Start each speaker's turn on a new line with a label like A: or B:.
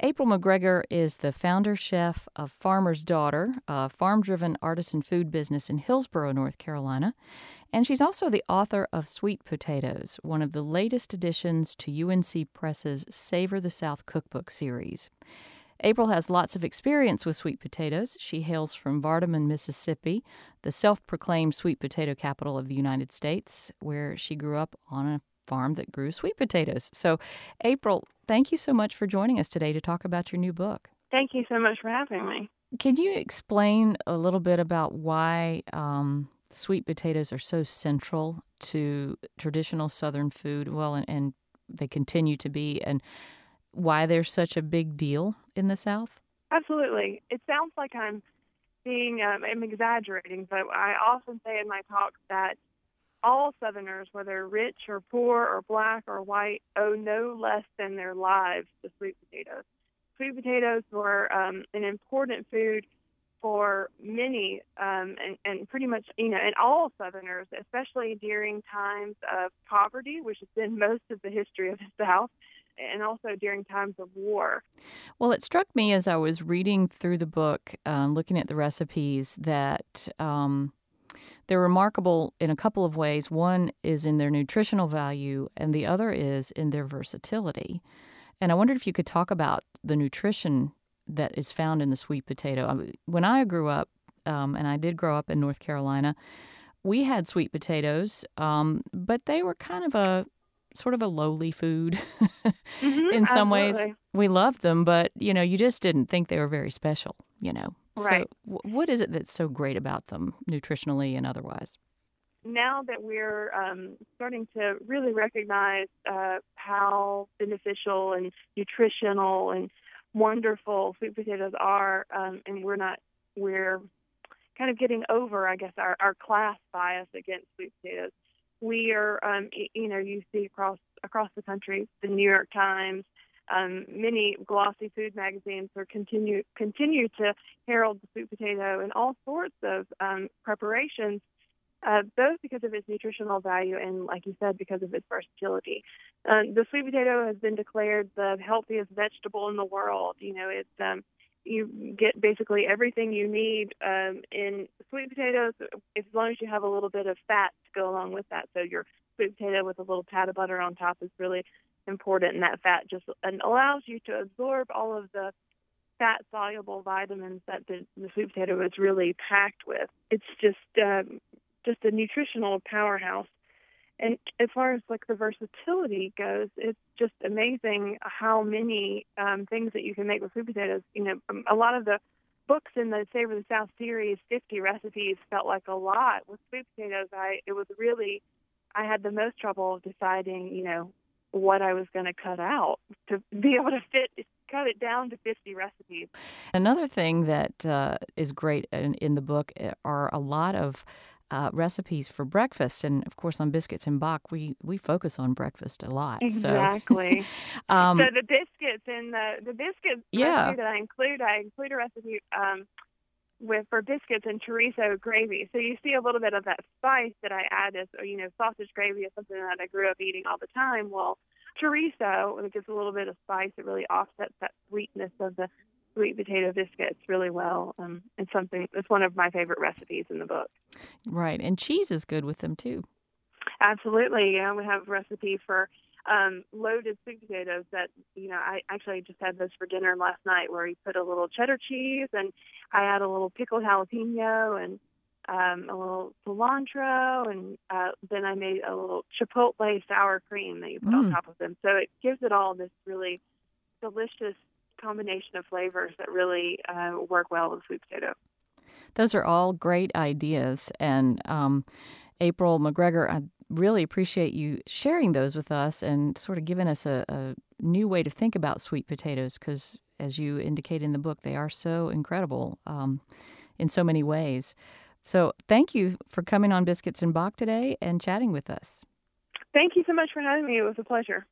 A: April McGreger is the founder chef of Farmer's Daughter, a farm driven artisan food business in Hillsborough, North Carolina. And she's also the author of Sweet Potatoes, one of the latest additions to UNC Press's Savor the South cookbook series. April has lots of experience with sweet potatoes. She hails from Vardaman, Mississippi, the self proclaimed sweet potato capital of the United States, where she grew up on a farm that grew sweet potatoes. So, April, thank you so much for joining us today to talk about your new book.
B: Thank you so much for having me.
A: Can you explain a little bit about why um, sweet potatoes are so central to traditional Southern food? Well, and, and they continue to be, and why they're such a big deal in the South?
B: Absolutely. It sounds like I'm being, um, I'm exaggerating, but I often say in my talks that all Southerners, whether rich or poor or black or white, owe no less than their lives to sweet potatoes. Sweet potatoes were um, an important food for many um, and, and pretty much, you know, and all Southerners, especially during times of poverty, which has been most of the history of the South, and also during times of war.
A: Well, it struck me as I was reading through the book, um, looking at the recipes, that um, they're remarkable in a couple of ways. One is in their nutritional value, and the other is in their versatility. And I wondered if you could talk about the nutrition that is found in the sweet potato. When I grew up, um, and I did grow up in North Carolina, we had sweet potatoes, um, but they were kind of a sort of a lowly food
B: mm-hmm,
A: in some
B: absolutely.
A: ways. We loved them, but you know, you just didn't think they were very special, you know.
B: Right.
A: So, w- what is it that's so great about them, nutritionally and otherwise?
B: Now that we're um, starting to really recognize uh, how beneficial and nutritional and wonderful sweet potatoes are, um, and we're not, we're kind of getting over, I guess, our, our class bias against sweet potatoes. We are, um, you know, you see across across the country, the New York Times, um, many glossy food magazines are continue continue to herald the sweet potato in all sorts of um, preparations, uh, both because of its nutritional value and, like you said, because of its versatility. Um, the sweet potato has been declared the healthiest vegetable in the world. You know, it's um, you get basically everything you need um, in sweet potatoes, as long as you have a little bit of fat to go along with that. So your sweet potato with a little pat of butter on top is really important, and that fat just and allows you to absorb all of the fat soluble vitamins that the, the sweet potato is really packed with. It's just um, just a nutritional powerhouse. And as far as like the versatility goes, it's just amazing how many um, things that you can make with sweet potatoes. You know, um, a lot of the books in the Savor the South series, 50 recipes, felt like a lot. With sweet potatoes, I it was really I had the most trouble deciding, you know, what I was going to cut out to be able to fit cut it down to 50 recipes.
A: Another thing that uh, is great in, in, the book eh, are a lot of uh, recipes for breakfast, and of course on biscuits and Bach, we we focus on breakfast a lot.
B: Exactly.
A: So, um,
B: so the biscuits and the the biscuits
A: yeah.
B: recipe that I include, I include a recipe. Um, with for biscuits and chorizo gravy. So you see a little bit of that spice that I add as you know sausage gravy is something that I grew up eating all the time. Well, chorizo it gives a little bit of spice. It really offsets that sweetness of the sweet potato biscuits really well. Um, it's something it's one of my favorite recipes in the book.
A: Right, and cheese is good with them too.
B: Absolutely, yeah. We have a recipe for um, loaded sweet potatoes that you know I actually just had this for dinner last night where we put a little cheddar cheese and I add a little pickled jalapeno and um, a little cilantro and uh, then I made a little chipotle sour cream that you put
A: Mm.
B: on top of them. So it gives it all this really delicious combination of flavors that really uh, work well with sweet potato.
A: Those are all great ideas, and um, April McGreger, I really appreciate you sharing those with us and sort of giving us a, a new way to think about sweet potatoes because, as you indicate in the book, they are so incredible um, in so many ways. So, thank you for coming on Biscuits and Bach today and chatting with us.
B: Thank you so much for having me. It was a pleasure.